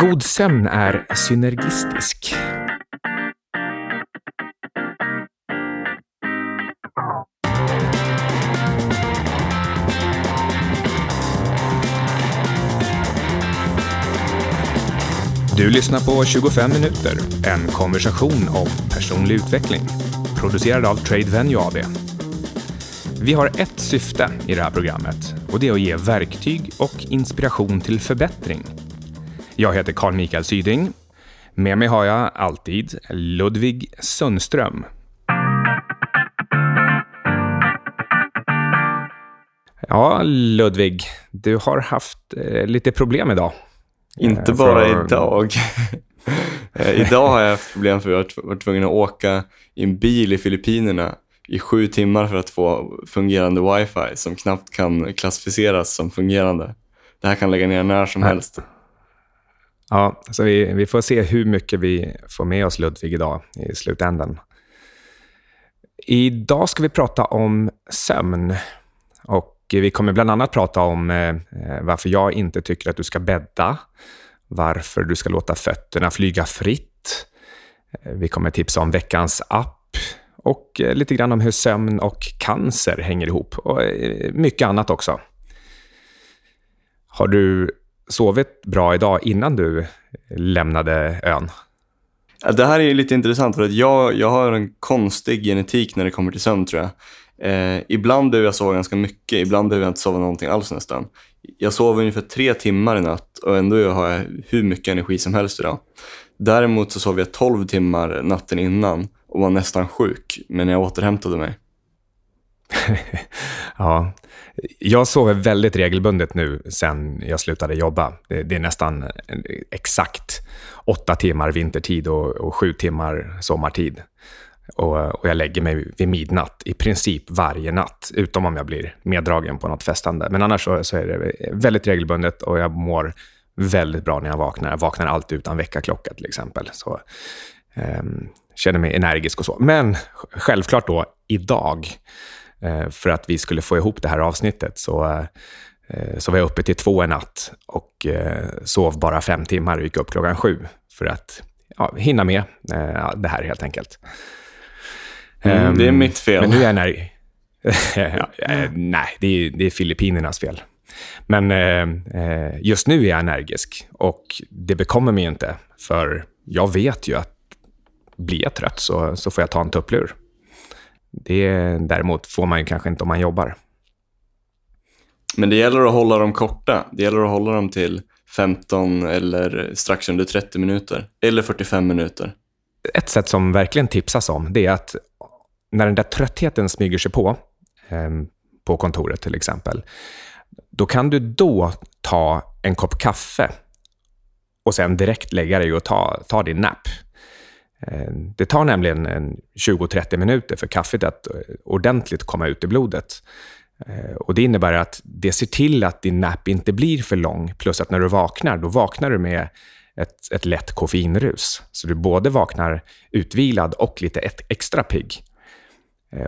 God sömn är synergistisk. Du lyssnar på 25 minuter, en konversation om personlig utveckling. Producerad av Trade Venue AB. Vi har ett syfte i det här programmet och det är att ge verktyg och inspiration till förbättring. Jag heter Carl Mikael Syding. Med mig har jag alltid Ludvig Sundström. Ja, Ludvig, du har haft eh, lite problem idag. Inte Eh, bara för- idag. Eh, idag har jag haft problem för att jag var tvungen att åka i en bil i Filippinerna i sju timmar för att få fungerande wifi som knappt kan klassificeras som fungerande. Det här kan lägga ner när som helst. Ja, så vi, vi får se hur mycket vi får med oss Ludvig idag i slutändan. Idag ska vi prata om sömn. Och vi kommer bland annat prata om eh, eh varför jag inte tycker att du ska bädda, varför du ska låta fötterna flyga fritt. Eh, vi kommer tipsa om veckans app och eh, lite grann om hur sömn och cancer hänger ihop och mycket annat också. Har du sovit bra idag innan du lämnade ön? Det här är ju lite intressant för att jag, jag har en konstig genetik när det kommer till sömn tror jag. Eh, ibland behöver jag sova ganska mycket, ibland behöver jag inte sova någonting alls nästan. Jag sover ungefär tre timmar i natt och ändå har jag hur mycket energi som helst idag. Däremot så sov jag 12 timmar natten innan och var nästan sjuk, men jag återhämtade mig. Ja, jag sover väldigt regelbundet nu sen jag slutade jobba. Det, det är nästan exakt åtta timmar vintertid och, och sju timmar sommartid. Och, och jag lägger mig vid midnatt i princip varje natt, utom om jag blir meddragen på något festande. Men annars så, så är det väldigt regelbundet och jag mår väldigt bra när jag vaknar. Jag vaknar alltid utan väckarklocka till exempel. Så, ehm, känner mig energisk och så. Men självklart då, idag, för att vi skulle få ihop det här avsnittet, så, eh, så var jag uppe till två en natt och eh, sov bara fem timmar och gick upp klockan sju för att ja, hinna med eh, det här helt enkelt. Mm, det är Ehm, mitt fel. Men nu är jag ja, eh, nej, det är, det är Filippinernas fel. Men eh, eh, just nu är jag energisk och det bekommer mig inte, för jag vet ju att blir jag trött så, så får jag ta en tupplur. Det däremot får man ju kanske inte om man jobbar. Men det gäller att hålla dem korta. Det gäller att hålla dem till 15 eller strax under 30 minuter. Eller 45 minuter. Ett sätt som verkligen tipsas om, det är att när den där tröttheten smyger sig på, eh, på kontoret till exempel, då kan du då ta en kopp kaffe och sen direkt lägga dig och ta, ta din nap. Eh, det tar nämligen 20-30 minuter för kaffet att eh, ordentligt komma ut i blodet. Eh, och Det innebär att det ser till att din nap inte blir för lång, plus att när du vaknar, då vaknar du med ett, ett lätt koffeinrus. Så du både vaknar utvilad och lite extra pigg.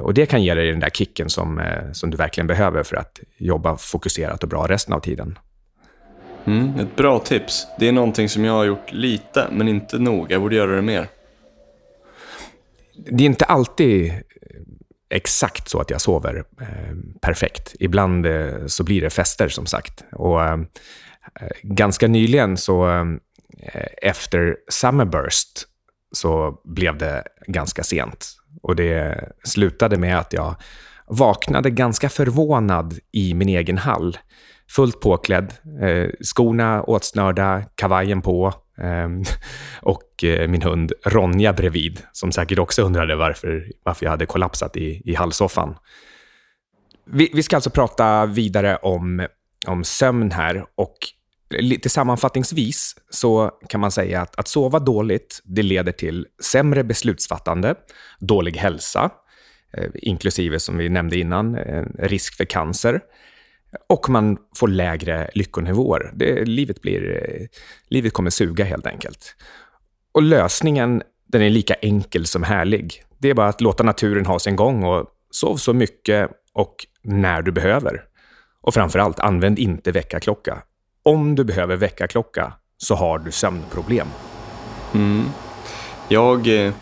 Och Det kan ge dig den där kicken som, som du verkligen behöver för att jobba fokuserat och bra resten av tiden. Mm, ett bra tips. Det är någonting som jag har gjort lite, men inte nog. Jag borde göra det mer det är inte alltid eh, exakt så att jag sover eh, perfekt. Ibland eh, så blir det fester, som sagt. Och eh, eh, ganska nyligen, så eh, efter Summerburst, så blev det ganska sent. Och det slutade med att jag vaknade ganska förvånad i min egen hall. Fullt påklädd, eh, skorna åtsnörda, kavajen på Ehm, och eh, min hund Ronja bredvid, som säkert också undrade varför, varför jag hade kollapsat i, i hallsoffan. Vi, vi ska alltså prata vidare om, om sömn här och lite sammanfattningsvis så kan man säga att att sova dåligt, det leder till sämre beslutsfattande, dålig hälsa, eh, inklusive, som vi nämnde innan, eh, risk för cancer. Och man får lägre lyckonivåer. Det, livet, blir, livet kommer suga helt enkelt. Och lösningen, den är lika enkel som härlig. Det är bara att låta naturen ha sin gång och sov så mycket och när du behöver. Och framför allt, använd inte väckarklocka. Om du behöver väckarklocka, så har du sömnproblem. Mm. Jag eh,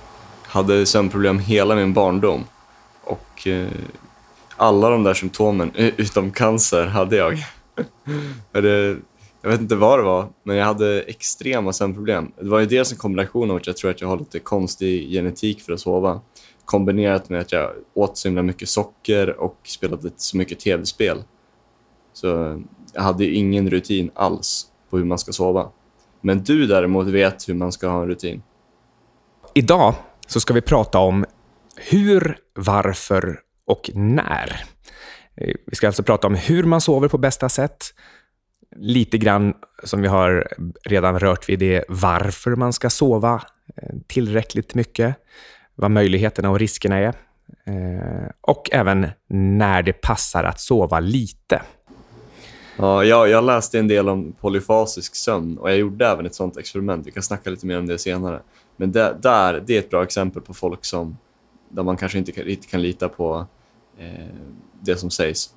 hade sömnproblem hela min barndom och eh, alla de där symptomen, utom cancer, hade jag. det, jag vet inte vad det var, men jag hade extrema sömnproblem. Det var ju dels en kombination av att jag tror att jag har lite konstig genetik för att sova. Kombinerat med att jag åt så himla mycket socker och spelade så mycket tv-spel. Så jag hade ju ingen rutin alls på hur man ska sova. Men du däremot vet hur man ska ha en rutin. Idag så ska vi prata om hur, varför och när. Eh, vi ska alltså prata om hur man sover på bästa sätt, lite grann som vi har redan rört vid det, varför man ska sova eh, tillräckligt mycket, vad möjligheterna och riskerna är eh, och även när det passar att sova lite. Ja, jag, jag läste en del om polyfasisk sömn och jag gjorde även ett sånt experiment. Vi kan snacka lite mer om det senare. Men det, där, det är ett bra exempel på folk som där man kanske inte kan, inte kan lita på Eh, det som sägs.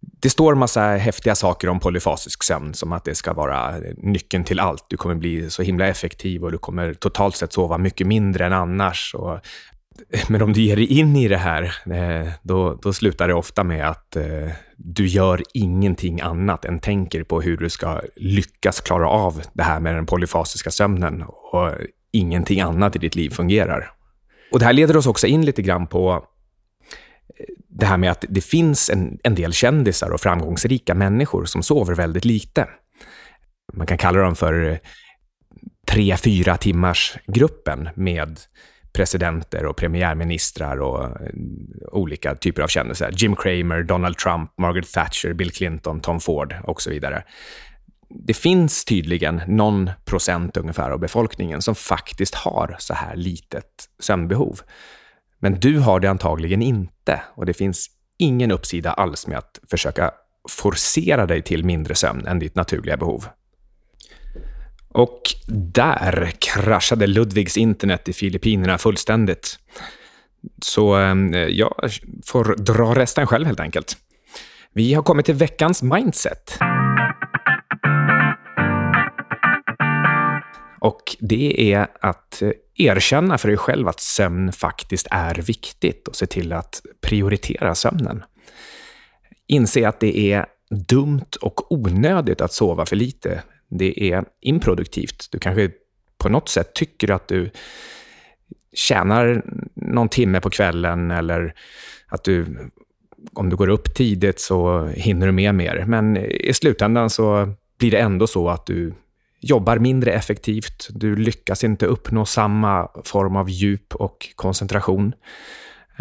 Det står en massa häftiga saker om polyfasisk sömn, som att det ska vara nyckeln till allt. Du kommer bli så himla effektiv och du kommer totalt sett sova mycket mindre än annars. Och, men om du ger dig in i det här, eh, då, då slutar det ofta med att eh, du gör ingenting annat än tänker på hur du ska lyckas klara av det här med den polyfasiska sömnen och ingenting annat i ditt liv fungerar. Och Det här leder oss också in lite grann på det här med att det finns en, en del kändisar och framgångsrika människor som sover väldigt lite. Man kan kalla dem för eh, tre, fyra timmars gruppen med presidenter och premiärministrar och eh, olika typer av kändisar. Jim Cramer, Donald Trump, Margaret Thatcher, Bill Clinton, Tom Ford och så vidare. Det finns tydligen någon procent ungefär av befolkningen som faktiskt har så här litet sömnbehov. Men du har det antagligen inte och det finns ingen uppsida alls med att försöka forcera dig till mindre sömn än ditt naturliga behov. Och där kraschade Ludvigs internet i Filippinerna fullständigt. Så ehm, jag får dra resten själv helt enkelt. Vi har kommit till veckans mindset. Och det är att eh, erkänna för dig själv att sömn faktiskt är viktigt och se till att prioritera sömnen. Inse att det är dumt och onödigt att sova för lite. Det är improduktivt. Du kanske på något sätt tycker att du tjänar någon timme på kvällen eller att du, om du går upp tidigt så hinner du med mer. Men i slutändan så blir det ändå så att du jobbar mindre effektivt, du lyckas inte uppnå samma form av djup och koncentration.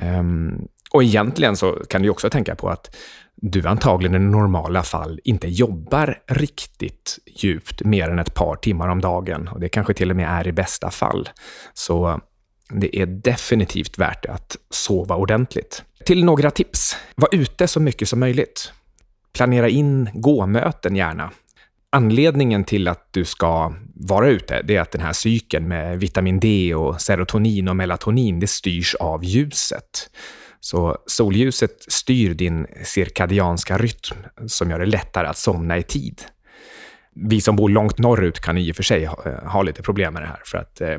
Um, och egentligen så kan du också tänka på att du antagligen i normala fall inte jobbar riktigt djupt mer än ett par timmar om dagen. Och det kanske till och med är i bästa fall. Så det är definitivt värt det att sova ordentligt. Till några tips. Var ute så mycket som möjligt. Planera in gåmöten gärna. Anledningen till att du ska vara ute, det är att den här cykeln med vitamin D och serotonin och melatonin, det styrs av ljuset. Så solljuset styr din cirkadianska rytm som gör det lättare att somna i tid. Vi som bor långt norrut kan i och för sig ha, eh, ha lite problem med det här, för att eh,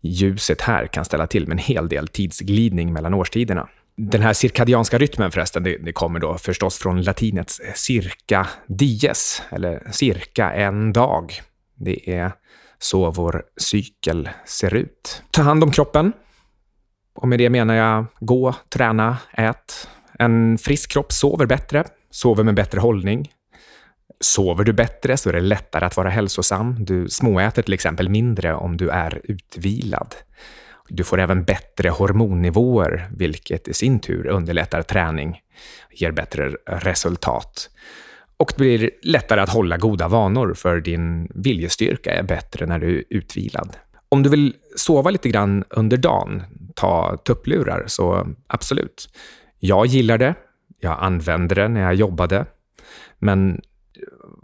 ljuset här kan ställa till med en hel del tidsglidning mellan årstiderna. Den här cirkadianska rytmen förresten, det, det, kommer då förstås från latinets eh, circa dies, eller cirka en dag. Det är så vår cykel ser ut. Ta hand om kroppen. Och med det menar jag gå, träna, ät. En frisk kropp sover bättre, sover med bättre hållning. Sover du bättre så är det lättare att vara hälsosam. Du småäter till exempel mindre om du är utvilad. Du får även bättre hormonnivåer, vilket i sin tur underlättar träning, ger bättre resultat. Och det blir lättare att hålla goda vanor, för din viljestyrka är bättre när du är utvilad. Om du vill sova lite grann under dagen, ta tupplurar, så absolut. Jag gillar det. Jag använde det när jag jobbade. Men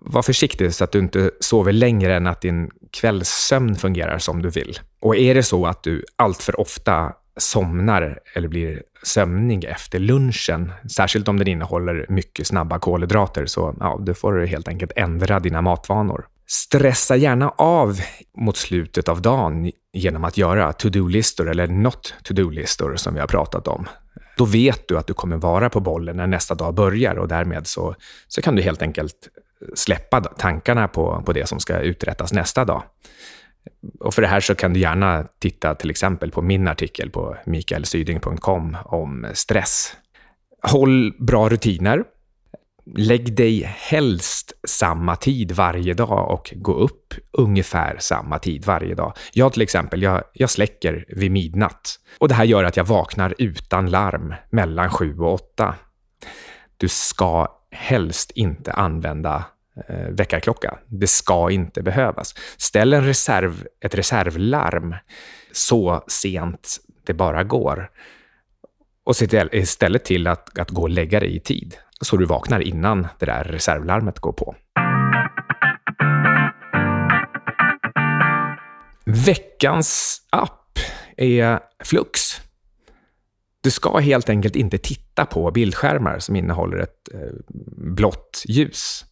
var försiktig så att du inte sover längre än att din kvällssömn fungerar som du vill. Och är det så att du alltför ofta somnar eller blir sömnig efter lunchen, särskilt om den innehåller mycket snabba kolhydrater, så ja, du får helt enkelt ändra dina matvanor. Stressa gärna av mot slutet av dagen genom att göra to-do-listor eller not to-do-listor som vi har pratat om. Då vet du att du kommer vara på bollen när nästa dag börjar och därmed så, så kan du helt enkelt släppa tankarna på, på det som ska uträttas nästa dag. Och för det här så kan du gärna titta till exempel på min artikel på mikaelsyding.com om stress. Håll bra rutiner. Lägg dig helst samma tid varje dag och gå upp ungefär samma tid varje dag. Jag till exempel, jag, jag släcker vid midnatt. Och det här gör att jag vaknar utan larm mellan sju och åtta. Du ska helst inte använda eh, väckarklocka. Det ska inte behövas. Ställ en reserv, ett reservlarm så sent det bara går. Och se istället till att, att gå och lägga dig i tid, så du vaknar innan det där reservlarmet går på. Veckans app är Flux. Du ska helt enkelt inte titta på bildskärmar som innehåller ett eh, blått ljus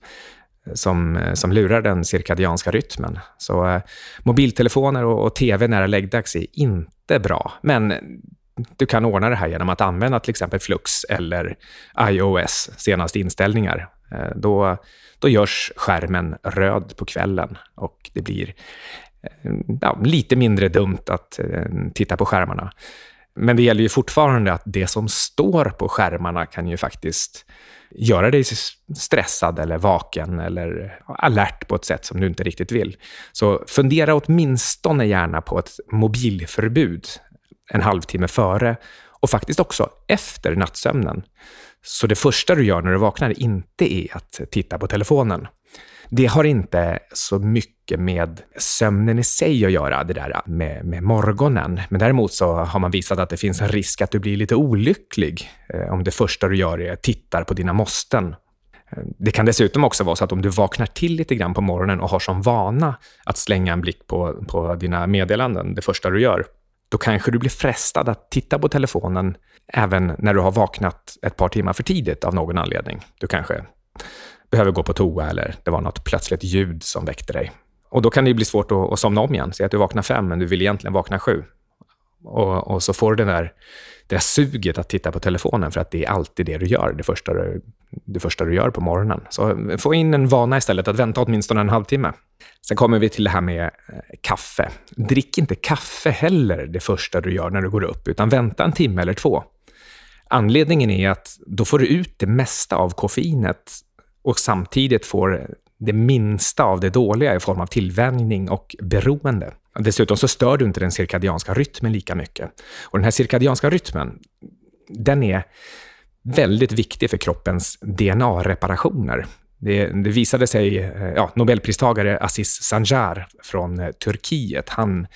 som, eh, som lurar den cirkadianska rytmen. Så eh, mobiltelefoner och, och tv nära läggdags är inte bra. Men du kan ordna det här genom att använda till exempel Flux eller iOS senaste inställningar. Eh, då, då görs skärmen röd på kvällen och det blir eh, ja, lite mindre dumt att eh, titta på skärmarna. Men det gäller ju fortfarande att det som står på skärmarna kan ju faktiskt göra dig stressad eller vaken eller alert på ett sätt som du inte riktigt vill. Så fundera åtminstone gärna på ett mobilförbud en halvtimme före och faktiskt också efter nattsömnen. Så det första du gör när du vaknar inte är att titta på telefonen. Det har inte så mycket med sömnen i sig att göra, det där med, med morgonen. Men däremot så har man visat att det finns en risk att du blir lite olycklig eh, om det första du gör är att titta på dina måsten. Eh, det kan dessutom också vara så att om du vaknar till lite grann på morgonen och har som vana att slänga en blick på, på dina meddelanden det första du gör, då kanske du blir frestad att titta på telefonen även när du har vaknat ett par timmar för tidigt av någon anledning. Du kanske behöver gå på toa eller det var något plötsligt ljud som väckte dig. Och då kan det bli svårt att, att somna om igen. Säg att du vaknar fem, men du vill egentligen vakna sju. Och, och, så får du den där, det där suget att titta på telefonen för att det är alltid det du gör, det första du, det första du gör på morgonen. Så få in en vana istället att vänta åtminstone en halvtimme. Sen kommer vi till det här med eh, kaffe. Drick inte kaffe heller det första du gör när du går upp, utan vänta en timme eller två. Anledningen är att då får du ut det mesta av koffeinet och samtidigt får det minsta av det dåliga i form av tillvänjning och beroende. Dessutom så stör du inte den cirkadianska rytmen lika mycket. Och den här cirkadianska rytmen, den är väldigt viktig för kroppens DNA-reparationer. Det, det, visade sig, eh, ja, Nobelpristagare Aziz Sanjar från eh, Turkiet, han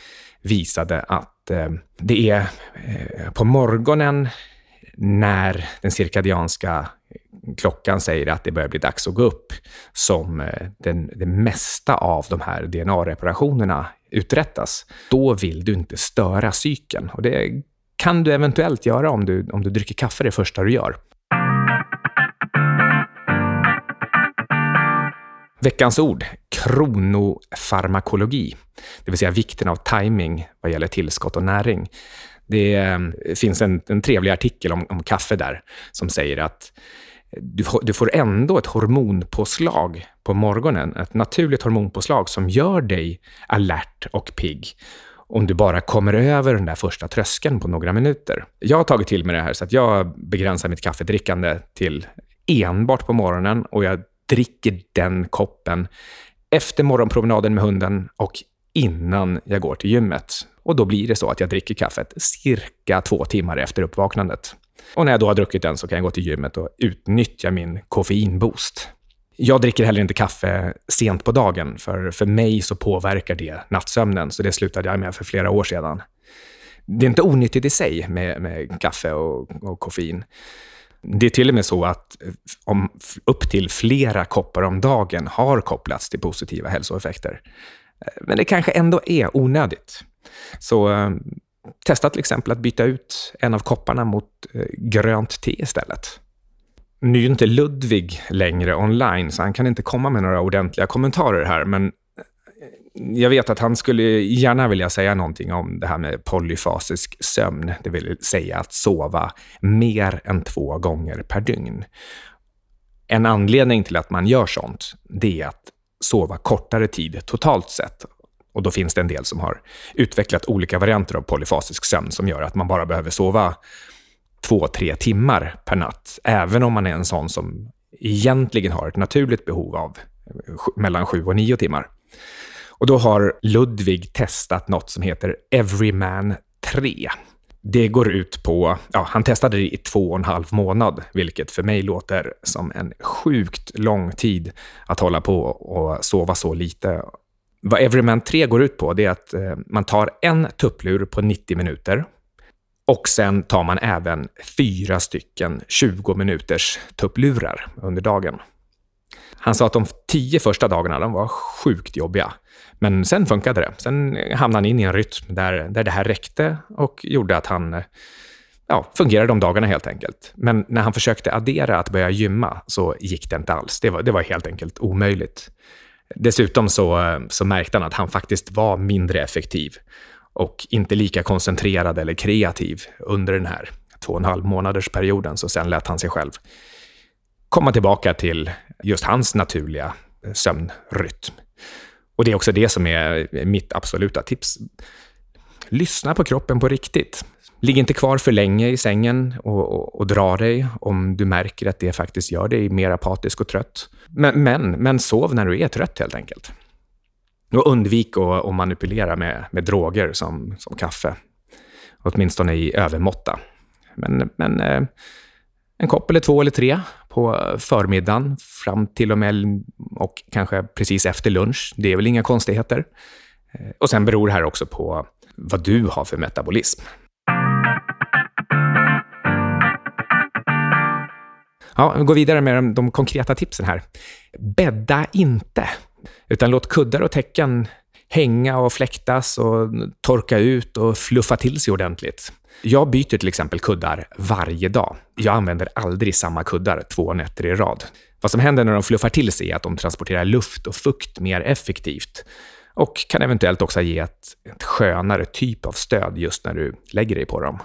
visade att eh, det är eh, på morgonen när den cirkadianska klockan säger att det börjar bli dags att gå upp, som eh, den, det mesta av de här DNA-reparationerna uträttas. Då vill du inte störa cykeln. Och det kan du eventuellt göra om du, om du dricker kaffe det första du gör. Veckans ord, kronofarmakologi, det vill säga vikten av timing vad gäller tillskott och näring. Det eh, finns en, en trevlig artikel om, om kaffe där som säger att du får, du får ändå ett hormonpåslag på morgonen, ett naturligt hormonpåslag som gör dig alert och pigg om du bara kommer över den där första tröskeln på några minuter. Jag har tagit till mig det här så att jag begränsar mitt kaffedrickande till enbart på morgonen och jag dricker den koppen efter morgonpromenaden med hunden och innan jag går till gymmet. Och då blir det så att jag dricker kaffet cirka två timmar efter uppvaknandet. Och när jag då har druckit den så kan jag gå till gymmet och utnyttja min koffeinboost. Jag dricker heller inte kaffe sent på dagen, för för mig så påverkar det nattsömnen, så det slutade jag med för flera år sedan. Det är inte onyttigt i sig med, med kaffe och, och koffein. Det är till och med så att eh, om upp till flera koppar om dagen har kopplats till positiva hälsoeffekter. Eh, men det kanske ändå är onödigt. Så eh, testa till exempel att byta ut en av kopparna mot eh, grönt te istället. Nu är ju inte Ludvig längre online, så han kan inte komma med några ordentliga kommentarer här, men eh, jag vet att han skulle gärna vilja säga någonting om det här med polyfasisk sömn, det vill säga att sova mer än två gånger per dygn. En anledning till att man gör sånt, det är att sova kortare tid totalt sett. Och då finns det en del som har utvecklat olika varianter av polyfasisk sömn som gör att man bara behöver sova två, tre timmar per natt, även om man är en sån som egentligen har ett naturligt behov av eh, mellan sju och nio timmar. Och då har Ludvig testat något som heter Everyman 3. Det går ut på, ja, han testade det i två och en halv månad, vilket för mig låter som en sjukt lång tid att hålla på och sova så lite. Vad Everyman 3 går ut på, det är att eh, man tar en tupplur på 90 minuter och sen tar man även fyra stycken 20 minuters tupplurar under dagen. Han sa att de tio första dagarna de var sjukt jobbiga. Men sen funkade det. Sen hamnade han in i en rytm där, där det här räckte och gjorde att han eh, ja, fungerade de dagarna helt enkelt. Men när han försökte addera att börja gymma så gick det inte alls. Det var, det var helt enkelt omöjligt. Dessutom så, så märkte han att han faktiskt var mindre effektiv och inte lika koncentrerad eller kreativ under den här två och en halv månaders perioden. Så sen lät han sig själv komma tillbaka till just hans naturliga sömnrytm. Och det är också det som är mitt absoluta tips. Lyssna på kroppen på riktigt. Ligg inte kvar för länge i sängen och, och, och, dra dig om du märker att det faktiskt gör dig mer apatisk och trött. Men, men, men sov när du är trött helt enkelt. Och undvik att, att manipulera med, med droger som, som kaffe. Åtminstone i övermåtta. Men, men eh, en kopp eller två eller tre på förmiddagen fram till och med och kanske precis efter lunch. Det är väl inga konstigheter. Eh, och sen beror det här också på vad du har för metabolism. Ja, vi går vidare med de, de konkreta tipsen här. Bädda inte, utan låt kuddar och täcken hänga och fläktas och torka ut och fluffa till sig ordentligt. Jag byter till exempel kuddar varje dag. Jag använder aldrig samma kuddar två nätter i rad. Vad som händer när de fluffar till sig är att de transporterar luft och fukt mer effektivt och kan eventuellt också ge ett, ett skönare typ av stöd just när du lägger dig på dem.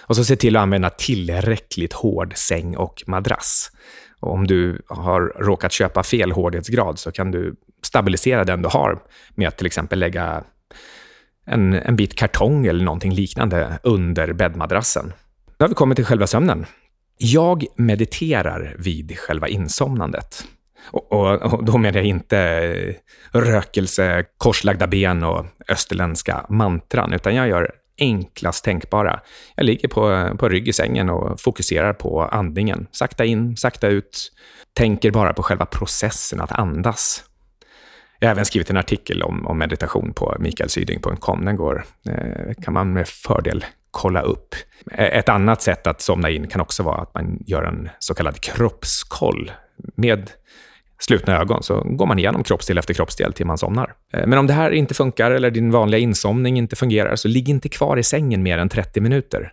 Och så se till att använda tillräckligt hård säng och madrass. Och om du har råkat köpa fel hårdhetsgrad så kan du stabilisera den du har med att till exempel lägga en, en bit kartong eller någonting liknande under bäddmadrassen. Då har vi kommit till själva sömnen. Jag mediterar vid själva insomnandet. Och, och, och, då menar jag inte eh, rökelse, korslagda ben och österländska mantran, utan jag gör enklast tänkbara. Jag ligger på, på rygg i sängen och fokuserar på andningen. Sakta in, sakta ut. Tänker bara på själva processen att andas. Jag har även skrivit en artikel om, om meditation på mikaelsyding.com. Den går, eh, kan man med fördel kolla upp. E, ett annat sätt att somna in kan också vara att man gör en så kallad kroppskoll. Med slutna ögon så går man igenom kroppsdel efter kroppsdel till man somnar. Eh, men om det här inte funkar eller din vanliga insomning inte fungerar, så ligg inte kvar i sängen mer än 30 minuter.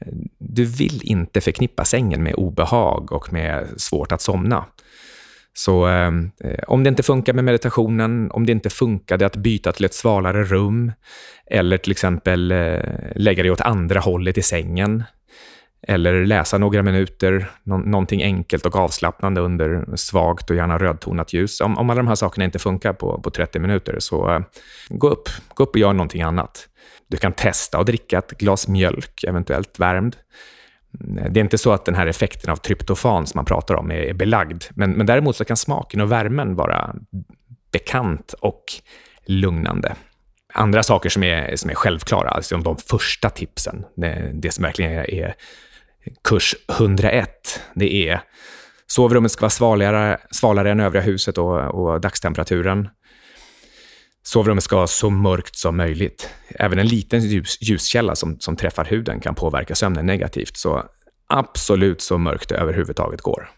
Eh, du vill inte förknippa sängen med obehag och med svårt att somna. Så eh, eh, om det inte funkar med meditationen, om det inte funkade att byta till ett svalare rum eller till exempel eh, lägga dig åt andra hållet i sängen eller läsa några minuter, nå någonting enkelt och avslappnande under svagt och gärna rödtonat ljus. Om, om alla de här sakerna inte funkar på, på 30 minuter, så eh, gå, upp, gå upp och gör någonting annat. Du kan testa att dricka ett glas mjölk, eventuellt värmd. Mm, det är inte så att den här effekten av tryptofan som man pratar om är belagd, men, men däremot så kan smaken och värmen vara bekant och lugnande. Andra saker som är, som är självklara, alltså de första tipsen, det, det som verkligen är, är kurs 101, det är sovrummet ska vara svalare, svalare än övriga huset och, och dagstemperaturen. Sovrummet ska vara så mörkt som möjligt. Även en liten ljus, ljuskälla som, som träffar huden kan påverka sömnen negativt, så absolut så mörkt det överhuvudtaget går.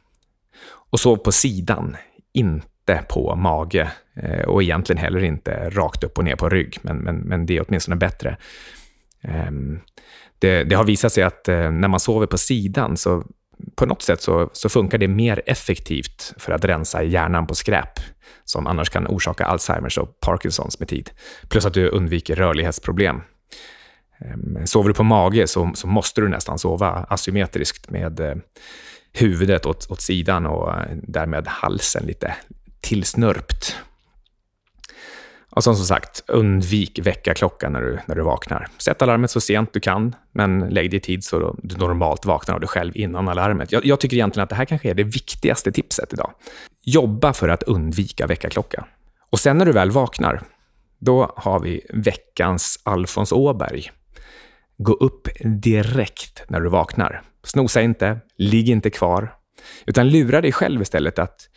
Och sov på sidan, inte på mage eh, och egentligen heller inte rakt upp och ner på rygg, men, men, men det är åtminstone bättre. Ehm, det, det, har visat sig att eh, när man sover på sidan så på något sätt så, så funkar det mer effektivt för att rensa hjärnan på skräp, som annars kan orsaka Alzheimers och Parkinsons med tid. Plus att du undviker rörlighetsproblem. Ehm, sover du på mage så, så måste du nästan sova asymmetriskt med eh, huvudet åt, åt sidan och eh, därmed halsen lite tillsnörpt. Och som, som sagt, undvik väckarklockan när du, när du vaknar. Sätt alarmet så sent du kan, men lägg det i tid så du normalt vaknar av dig själv innan alarmet. Jag, jag, tycker egentligen att det här kanske är det viktigaste tipset idag. Jobba för att undvika väckarklocka. Och sen när du väl vaknar, då har vi veckans Alfons Åberg. Gå upp direkt när du vaknar. Snosa inte, ligg inte kvar, utan lura dig själv istället att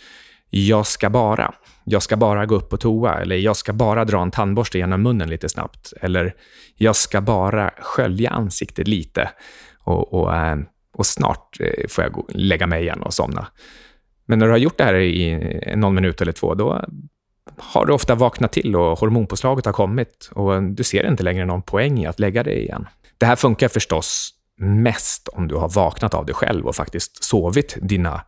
jag ska bara. Jag ska bara gå upp på toa, eller jag ska bara dra en tandborste genom munnen lite snabbt, eller jag ska bara skölja ansiktet lite och, och, eh, och snart eh, får jag lägga mig igen och somna. Men när du har gjort det här i någon minut eller två, då har du ofta vaknat till och hormonpåslaget har kommit och du ser inte längre någon poäng i att lägga dig igen. Det här funkar förstås mest om du har vaknat av dig själv och faktiskt sovit dina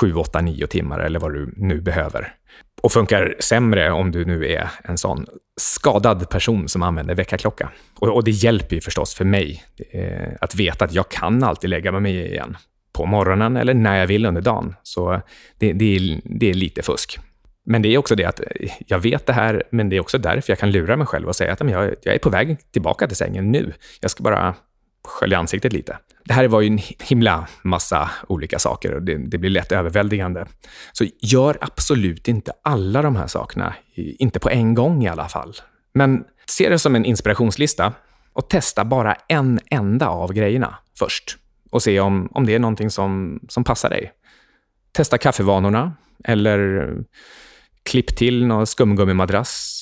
7, 8, 9 timmar eller vad du nu behöver. Och funkar sämre om du nu är en sån skadad person som använder väckarklocka. Och, och det hjälper ju förstås för mig eh, att veta att jag kan alltid lägga mig igen på morgonen eller när jag vill under dagen. Så det, det, är, det är lite fusk. Men det är också det att eh, jag vet det här, men det är också därför jag kan lura mig själv och säga att jag, jag är på väg tillbaka till sängen nu. Jag ska bara skölja ansiktet lite. Det här var ju en himla massa olika saker och det, det, blir lätt överväldigande. Så gör absolut inte alla de här sakerna, inte på en gång i alla fall. Men se det som en inspirationslista och testa bara en enda av grejerna först och se om, om det är någonting som, som passar dig. Testa kaffevanorna eller klipp till någon skumgummimadrass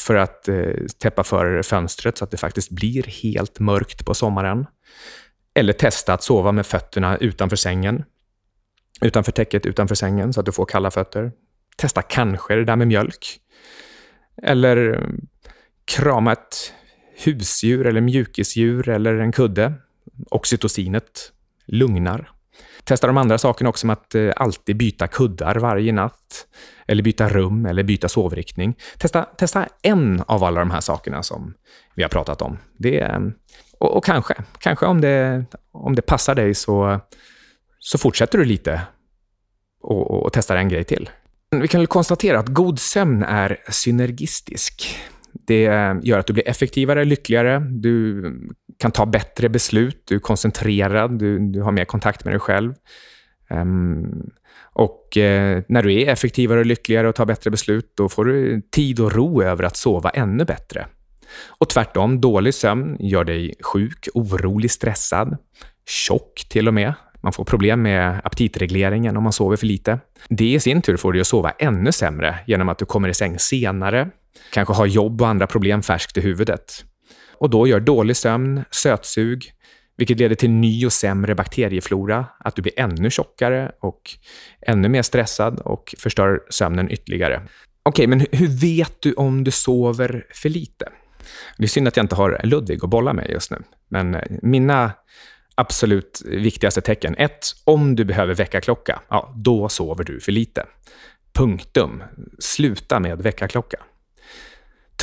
för att eh, täppa för fönstret så att det faktiskt blir helt mörkt på sommaren. Eller testa att sova med fötterna utanför sängen. Utanför täcket, utanför sängen, så att du får kalla fötter. Testa kanske det där med mjölk. Eller eh, krama ett husdjur eller mjukisdjur eller en kudde. Oxytocinet lugnar. Testa de andra sakerna också som att eh, alltid byta kuddar varje natt, eller byta rum eller byta sovriktning. Testa, testa en av alla de här sakerna som vi har pratat om. Det, eh, och, och kanske, kanske om det, om det passar dig så, så fortsätter du lite och, och, och testar en grej till. Vi kan konstatera att god sömn är synergistisk. Det eh, gör att du blir effektivare, lyckligare, du kan ta bättre beslut, du är koncentrerad, du, du har mer kontakt med dig själv. Um, och eh, när du är effektivare och lyckligare och tar bättre beslut, då får du tid och ro över att sova ännu bättre. Och tvärtom, dålig sömn gör dig sjuk, orolig, stressad, tjock till och med. Man får problem med aptitregleringen om man sover för lite. Det i sin tur får dig att sova ännu sämre genom att du kommer i säng senare, kanske har jobb och andra problem färskt i huvudet. Och då gör dålig sömn, sötsug, vilket leder till ny och sämre bakterieflora, att du blir ännu tjockare och ännu mer stressad och förstör sömnen ytterligare. Okej, okay, men hur vet du om du sover för lite? Det är synd att jag inte har Ludvig att bolla med just nu, men eh, mina absolut viktigaste tecken. Ett, om du behöver väckarklocka, ja, då sover du för lite. Punktum. Sluta med väckarklocka.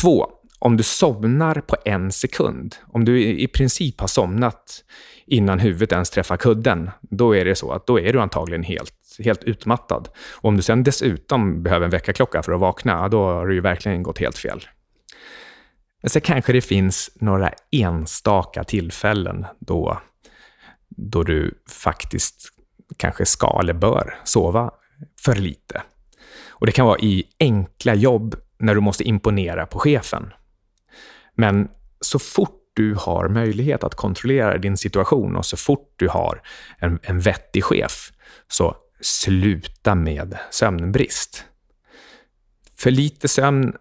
Två, om du somnar på en sekund, om du i princip har somnat innan huvudet ens träffar kudden, då är det så att då är du antagligen helt, helt utmattad. Och om du sen dessutom behöver en väckarklocka för att vakna, då har du ju verkligen gått helt fel. Men sen kanske det finns några enstaka tillfällen då, då du faktiskt kanske ska eller bör sova för lite. Och Det kan vara i enkla jobb när du måste imponera på chefen. Men så fort du har möjlighet att kontrollera din situation och så fort du har en, en vettig chef, så sluta med sömnbrist. För lite sömn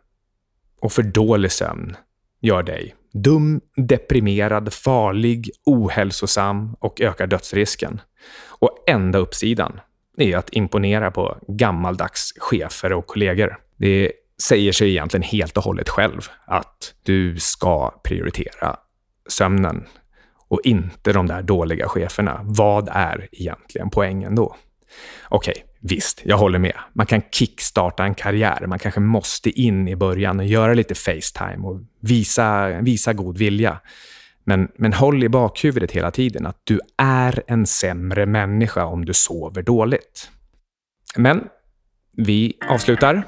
och för dålig sömn gör dig dum, deprimerad, farlig, ohälsosam och ökar dödsrisken. Och enda uppsidan är att imponera på gammaldags chefer och kollegor. Det säger sig egentligen helt och hållet själv att du ska prioritera sömnen och inte de där dåliga cheferna. Vad är egentligen poängen då? Okej, okay, visst, jag håller med. Man kan kickstarta en karriär. Man kanske måste in i början och göra lite Facetime och visa, visa god vilja. Men, men håll i bakhuvudet hela tiden att du är en sämre människa om du sover dåligt. Men vi avslutar.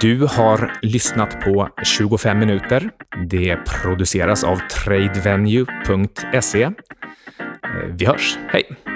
Du har lyssnat på 25 minuter. Det produceras av tradevenue.se. Eh, vi hörs. Hej!